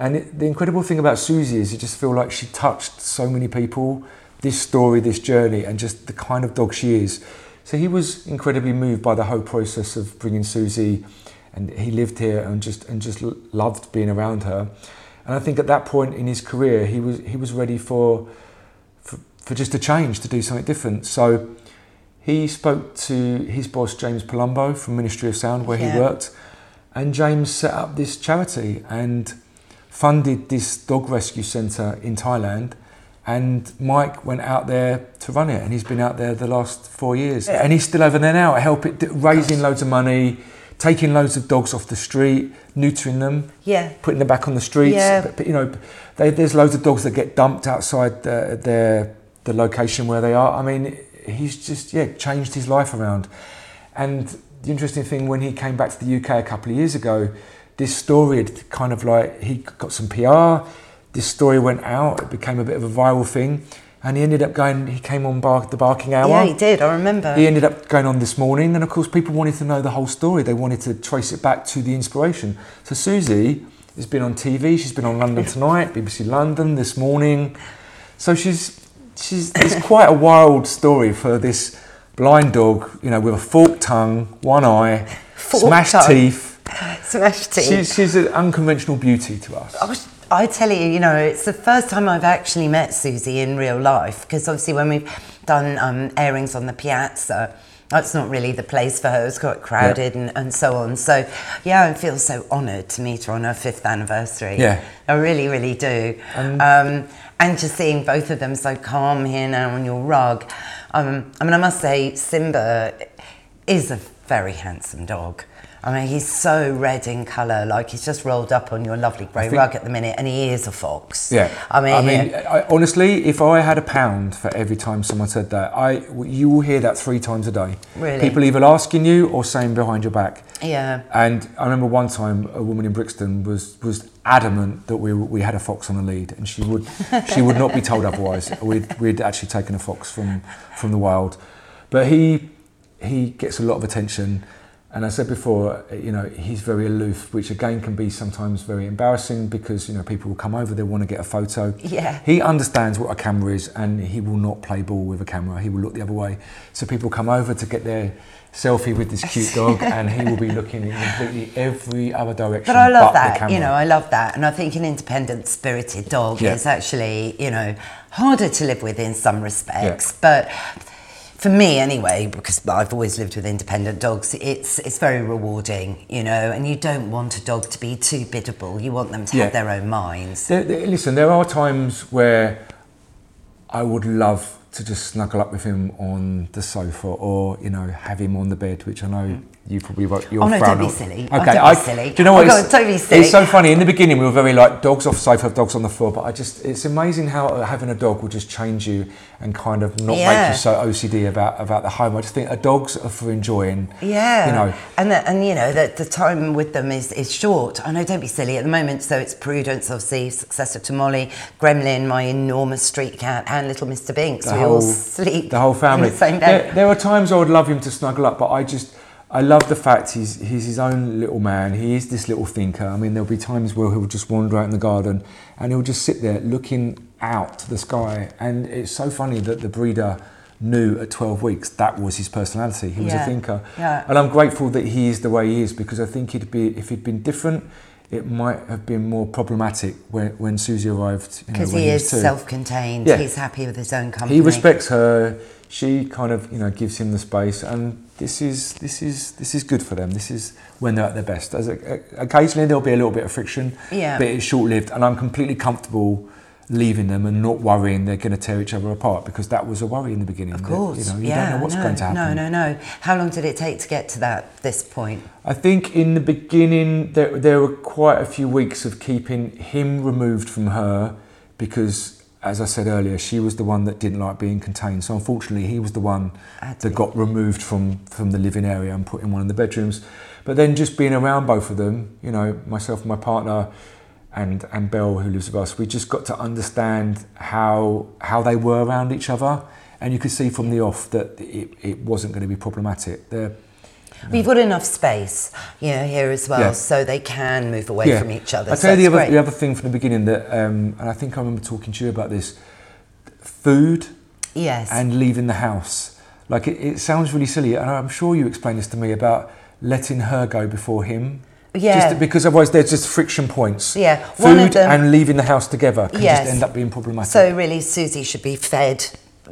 And it, the incredible thing about Suzy is you just feel like she touched so many people, this story, this journey, and just the kind of dog she is. So he was incredibly moved by the whole process of bringing Suzy, and he lived here and just and just loved being around her. And I think at that point in his career, he was he was ready for for, for just a change, to do something different. So he spoke to his boss, James Palumbo from Ministry of Sound, where Yeah. he worked. And James set up this charity and funded this dog rescue centre in Thailand. And Mike went out there to run it, and he's been out there the last four years. And he's still over there now, helping, raising loads of money, taking loads of dogs off the street, neutering them, Yeah. putting them back on the streets. Yeah. But, but, you know, they, there's loads of dogs that get dumped outside the, their the location where they are. I mean, he's just yeah changed his life around. And the interesting thing when he came back to the UK a couple of years ago, this story had kind of like he got some PR. This story went out. It became a bit of a viral thing, and he ended up going. He came on bark, the Barking Hour. Yeah, he did. I remember. He ended up going on this morning, and of course, people wanted to know the whole story. They wanted to trace it back to the inspiration. So Suzy has been on TV. She's been on London Tonight, BBC London this morning. So she's she's it's quite a wild story for this blind dog, you know, with a forked tongue, one eye, Forked smashed tongue. teeth. Smashed teeth. She's, she's an unconventional beauty to us. I, tell you, you know, it's the first time I've actually met Suzy in real life because obviously when we've done um, airings on the piazza, that's not really the place for her. It's quite crowded and, and so on. So, yeah, I feel so honoured to meet her on her fifth anniversary. Yeah. I really, really do. Um, and just seeing both of them so calm here now on your rug. Um, I mean, I must say, Simba is a very handsome dog. I mean, he's so red in colour, like he's just rolled up on your lovely grey rug at the minute, and he is a fox. Yeah, I mean, I mean, I, honestly, if I had a pound for every time someone said that, I you will hear that three times a day. Really? people either asking you or saying behind your back. yeah. And I remember one time a woman in Brixton was was adamant that we we had a fox on the lead, and she would she would not be told otherwise. We'd we'd actually taken a fox from from the wild, but he he gets a lot of attention. And I said before, eh, you know, he's very aloof, which again can be sometimes very embarrassing because you know people will come over, they want to get a photo. Yeah. He understands what a camera is, and he will not play ball with a camera. He will look the other way. So people come over to get their selfie with this cute dog, and he will be looking in completely every other direction. But I love the that, you know, I love that. And I think an independent spirited dog Yeah. is actually, you know, harder to live with in some respects. But for me anyway, because I've always lived with independent dogs, it's it's very rewarding, you know, and you don't want a dog to be too biddable. You want them to Yeah. have their own minds. There, there- listen, there are times where I would love to just snuggle up with him on the sofa, or you know, have him on the bed, which I know mm. You probably wrote your Oh, no, don't be silly. Okay, Oh, don't be I, silly. Do you know Oh, what? God, it's, don't be silly. It's so funny. In the beginning, we were very like dogs off sofa, dogs on the floor. But I just, it's amazing how uh, having a dog will just change you and kind of not make you so OCD about about the home. I just think a dogs are for enjoying. Yeah, You know. and the, and you know that the time with them is, is short. I know, don't be silly at the moment. So it's Prudence, obviously successor to Molly, Gremlin, my enormous street cat, and little Mr. Binks. the we whole all sleep the whole family. the same There, day. there are times I would love him to snuggle up, but I just I love the fact he's he's his own little man. He is this little thinker. I mean, there'll be times where he'll just wander out in the garden and he'll just sit there looking out to the sky. And it's so funny that the breeder knew at 12 weeks that was his personality. He was Yeah. a thinker. Yeah. And I'm grateful that he is the way he is because I think he'd be if he'd been different. It might have been more problematic when, when Suzy arrived. you know, Because when he is self-contained. Yeah. He's happy with his own company. He respects her. She kind of, you know, gives him the space, and this is this is this is good for them. This is when they're at their best. As a, occasionally there'll be a little bit of friction, Yeah. but it's short lived, and I'm completely comfortable leaving them and not worrying they're going to tear each other apart because that was a worry in the beginning. Of that, course. you know, you yeah, don't know what's no, going to happen. No, no, no. How long did it take to get to that this point? I think in the beginning there, there were quite a few weeks of keeping him removed from her because, as I said earlier, she was the one that didn't like being contained. So unfortunately, he was the one that got removed from, from the living area and put in one of the bedrooms. But then just being around both of them, you know, myself and my partner and, and Belle, who lives with us, we just got to understand how, how they were around each other. And you could see from the off that it, it wasn't going to be problematic. They're, We've got enough space, you know, here as well, Yeah. so they can move away from each other. I so tell you the other, great. the other thing from the beginning that, um, and I think I remember talking to you about this, food Yes. and leaving the house. Like it, it sounds really silly, and I'm sure you explained this to me about letting her go before him. Yeah. Just because otherwise there's just friction points. Yeah, Food them- and leaving the house together can Yes. just end up being problematic. So really, Suzy should be fed.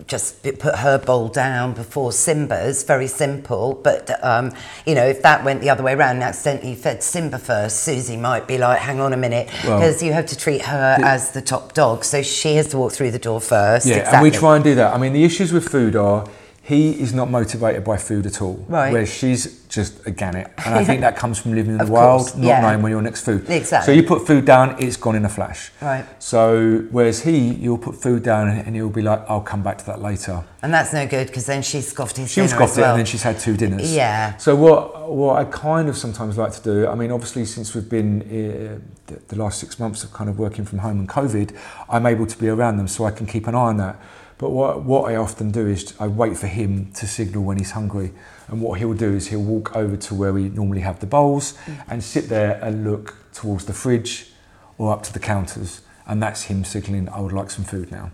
Just put her bowl down before Simba's. Very simple, but um, you know, if that went the other way around and accidentally fed Simba first, Suzy might be like, "Hang on a minute," Well, because you have to treat her as the top dog, so she has to walk through the door first. Yeah, exactly. and we try and do that. I mean, the issues with food are he is not motivated by food at all. Right. Whereas she's just a gannet. And I think that comes from living in the Of wild, course, not yeah. knowing when your next food. Exactly. So you put food down, it's gone in a flash. Right. So whereas he, you'll put food down and he'll be like, I'll come back to that later. and that's no good because then she scoffed his She was dinner as scoffed it and then she's had two dinners. Yeah. So what what I kind of sometimes like to do, I mean, obviously since we've been uh, the, the last six months of kind of working from home and COVID, I'm able to be around them so I can keep an eye on that. But what what I often do is I wait for him to signal when he's hungry, and what he'll do is he'll walk over to where we normally have the bowls mm. and sit there and look towards the fridge or up to the counters, and that's him signaling I would like some food now.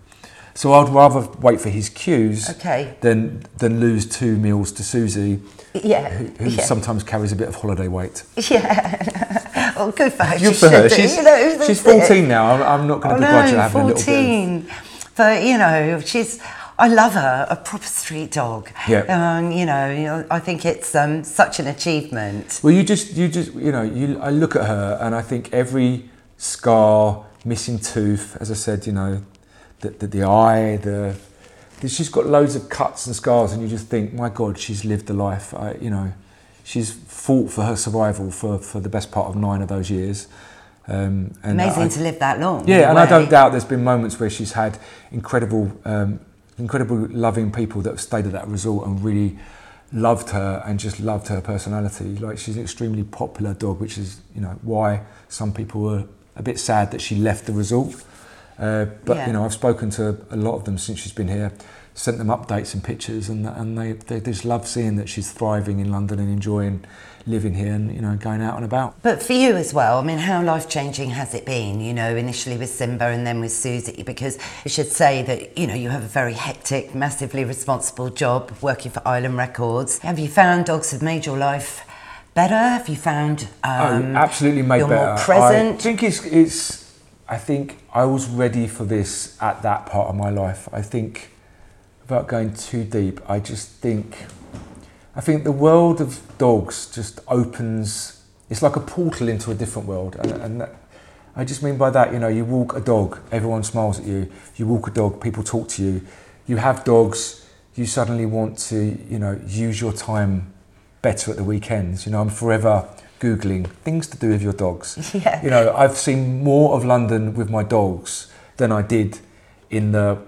So I'd rather wait for his cues Okay. than than lose two meals to Suzy, Yeah. who, who yeah. sometimes carries a bit of holiday weight. Yeah. well, good for her. Good she for her. She's, you know, she's it. 14 now. I'm, I'm not going Oh to begrudge her having a little bit. of- 14. But, you know, she's, I love her, a proper street dog. Yeah. Um, you know, you know, I think it's um, such an achievement. Well, you just, you just, you know, you. I look at her and I think every scar, missing tooth, as I said, you know, the the, the eye, the, the, she's got loads of cuts and scars, and you just think, my God, she's lived a life. I, you know, she's fought for her survival for for the best part of nine of those years. Um, and Amazing I- to live that long. Yeah, and I don't doubt there's been moments where she's had incredible, um, incredible loving people that have stayed at that resort and really loved her and just loved her personality. Like she's an extremely popular dog, which is you know why some people were a bit sad that she left the resort. Uh, but Yeah. you know, I've spoken to a lot of them since she's been here, sent them updates and pictures, and and they they just love seeing that she's thriving in London and enjoying living here and you know going out and about. But for you as well, I mean, how life changing has it been? You know, initially with Simba and then with Susie, because I should say that, you know, you have a very hectic, massively responsible job working for Island Records. Have you found dogs have made your life better? Have you found um, oh, absolutely made you're better. more present? I think it's it's. I think I was ready for this at that part of my life. I think, without going too deep, I just think, I think the world of dogs just opens. It's like a portal into a different world, and, and that, I just mean by that, you know, you walk a dog, everyone smiles at you. You walk a dog, people talk to you. You have dogs, you suddenly want to, you know, use your time better at the weekends. You know, I'm forever googling things to do with your dogs. Yeah. You know, I've seen more of London with my dogs than I did in the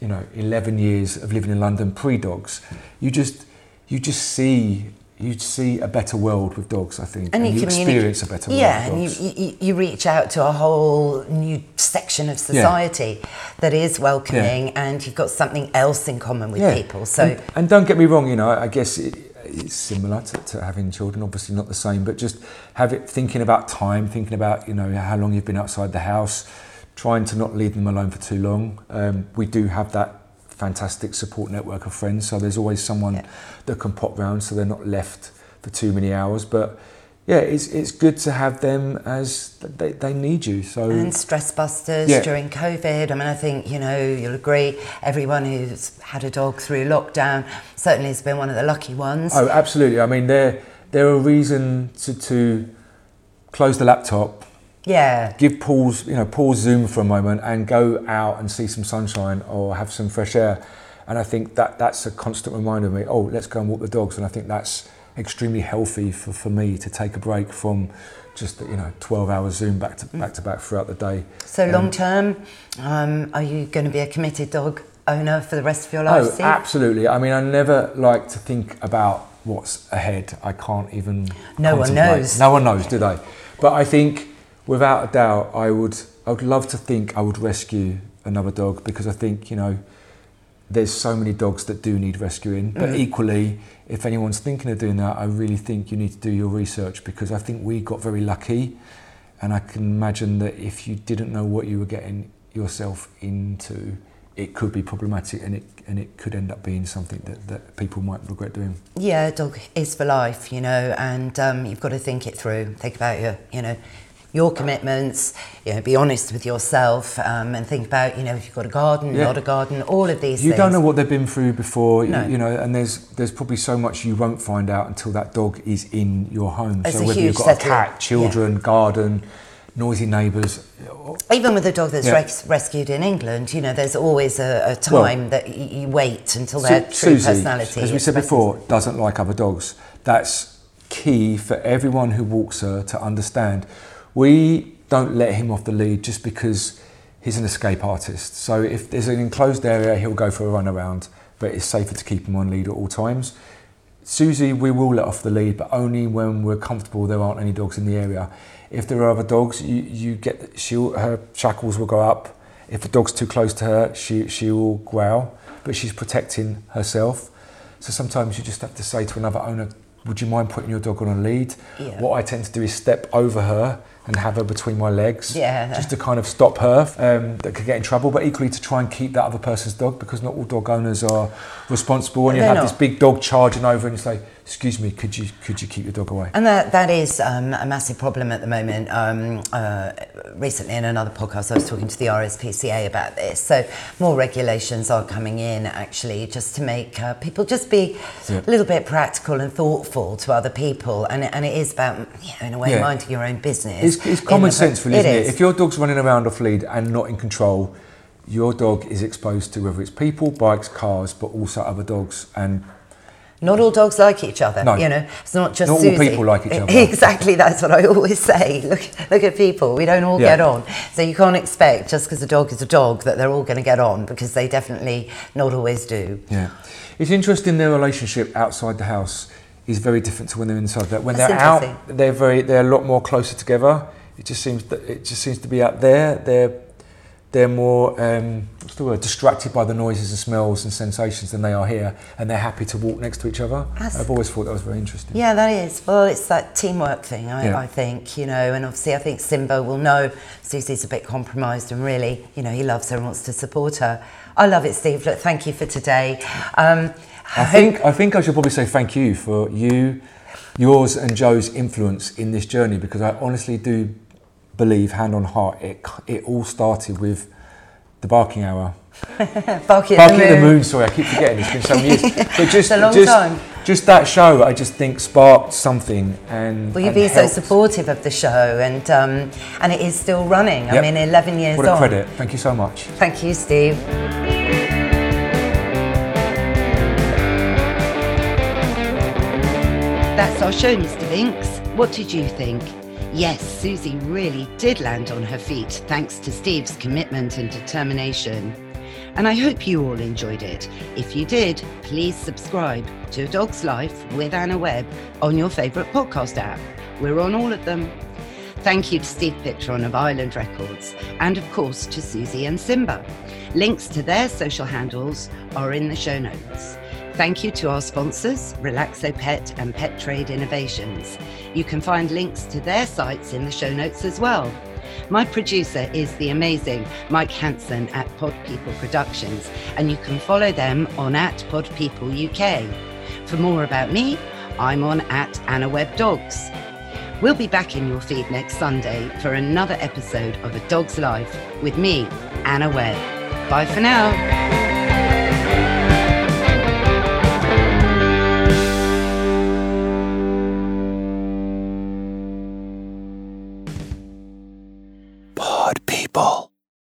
you know 11 years of living in London pre-dogs. You just you just see you see a better world with dogs. I think, And and, you you, experience a better yeah, world Yeah, and you, you, you reach out to a whole new section of society that is welcoming, and you've got something else in common with people. So and, and don't get me wrong, you know, I guess it, it's similar to, to having children. Obviously, not the same, but just have it thinking about time, thinking about you know how long you've been outside the house, trying to not leave them alone for too long. Um, we do have that fantastic support network of friends, so there's always someone Yeah. that can pop round, so they're not left for too many hours. But yeah, it's it's good to have them as they, they need you. So and stress busters Yeah. during COVID. I mean, I think you know you'll agree. Everyone who's had a dog through lockdown certainly has been one of the lucky ones. Oh, absolutely. I mean, they're, they're a reason to, to close the laptop, Yeah, give pause, you know, pause Zoom for a moment and go out and see some sunshine or have some fresh air. And I think that that's a constant reminder of me, oh, let's go and walk the dogs. And I think that's extremely healthy for, for me to take a break from just, you know, 12 hours Zoom back to back, to back throughout the day. So Um, long term, um, are you going to be a committed dog owner for the rest of your life? Oh, Steve? absolutely. I mean, I never like to think about what's ahead. I can't even. No one knows. No one knows, do they? But I think, without a doubt, I would. I would love to think I would rescue another dog because I think you know, there's so many dogs that do need rescuing. But Mm. equally, if anyone's thinking of doing that, I really think you need to do your research because I think we got very lucky, and I can imagine that if you didn't know what you were getting yourself into, it could be problematic and it and it could end up being something that, that people might regret doing. Yeah, a dog is for life, you know, and um, you've got to think it through. Think about your, you know, your commitments. You know, be honest with yourself, um, and think about, you know, if you've got a garden, Yeah. not a garden, all of these things. You things. don't know what they've been through before, you- No. you know, and there's there's probably so much you won't find out until that dog is in your home. It's so whether you've got a cat, children, garden, noisy neighbours, Even with a dog that's Yeah. res- rescued in England, you know, there's always a, a Well, time that you wait until their Su- true Suzy, personality. as we said before, doesn't like other dogs. That's key for everyone who walks her to understand. We don't let him off the lead just because he's an escape artist. So if there's an enclosed area, he'll go for a run around, but it's safer to keep him on lead at all times. Suzy, we will let off the lead, but only when we're comfortable there aren't any dogs in the area. If there are other dogs, you, you get she'll, her shackles will go up. If the dog's too close to her, she she will growl, but she's protecting herself. So sometimes you just have to say to another owner, "Would you mind putting your dog on a lead?" Yeah. What I tend to do is step over her and have her between my legs, Yeah. just to kind of stop her um, that could get in trouble, but equally to try and keep that other person's dog because not all dog owners are responsible. And you have this big dog charging over and you say, "Excuse me, could you could you keep your dog away?" And that, that is um, a massive problem at the moment. Um, uh, recently, in another podcast, I was talking to the RSPCA about this. So, more regulations are coming in actually just to make uh, people just be Yeah. a little bit practical and thoughtful to other people. And, and it is about, you know, in a way, Yeah. minding your own business. It's, it's common sense, really, isn't it? If your dog's running around off lead and not in control, your dog is exposed to whether it's people, bikes, cars, but also other dogs. And Not all dogs like each other. No. You know, it's not just Not all people like each other. Exactly, that's what I always say. Look, look at people. We don't all Yeah. get on. So you can't expect just because a dog is a dog that they're all going to get on because they definitely not always do. yeah, it's interesting. Their relationship outside the house is very different to when they're inside. That when That's they're out, they're very they're a lot more closer together. It just seems that it just seems to be out there. They're they're more um, what's the word distracted by the noises and smells and sensations than they are here, and they're happy to walk next to each other. That's- I've always thought that was very interesting. Yeah, that is. Well, it's that teamwork thing, I, Yeah. I think, you know, and obviously I think Simba will know Suzy's a bit compromised and really, you know, he loves her and wants to support her. I love it, Steve. Look, thank you for today. Um, I think I think I should probably say thank you for you, yours and Joe's influence in this journey because I honestly do believe, hand on heart, it it all started with the barking hour. Barking, Barking at the moon. Sorry, I keep forgetting. It's been so many years. But just a long just time. just that show, I just think sparked something and. Well, you've been so supportive of the show, and um, and it is still running. I Yep. mean, 11 years What a on. credit! Thank you so much. Thank you, Steve. That's our show, Mr. Binks. What did you think? Yes, Suzy really did land on her feet thanks to Steve's commitment and determination. And I hope you all enjoyed it. If you did, please subscribe to A Dog's Life with Anna Webb on your favourite podcast app. We're on all of them. Thank you to Steve Pitron of Island Records, and of course to Suzy and Simba. Links to their social handles are in the show notes. Thank you to our sponsors, RelaxoPet and Pet Trade Innovations. You can find links to their sites in the show notes as well. My producer is the amazing Mike Hanson at Pod People Productions, and you can follow them on at Pod People UK. For more about me, I'm on at Anna Webb Dogs. We'll be back in your feed next Sunday for another episode of A Dog's Life with me, Anna Webb. Bye for now.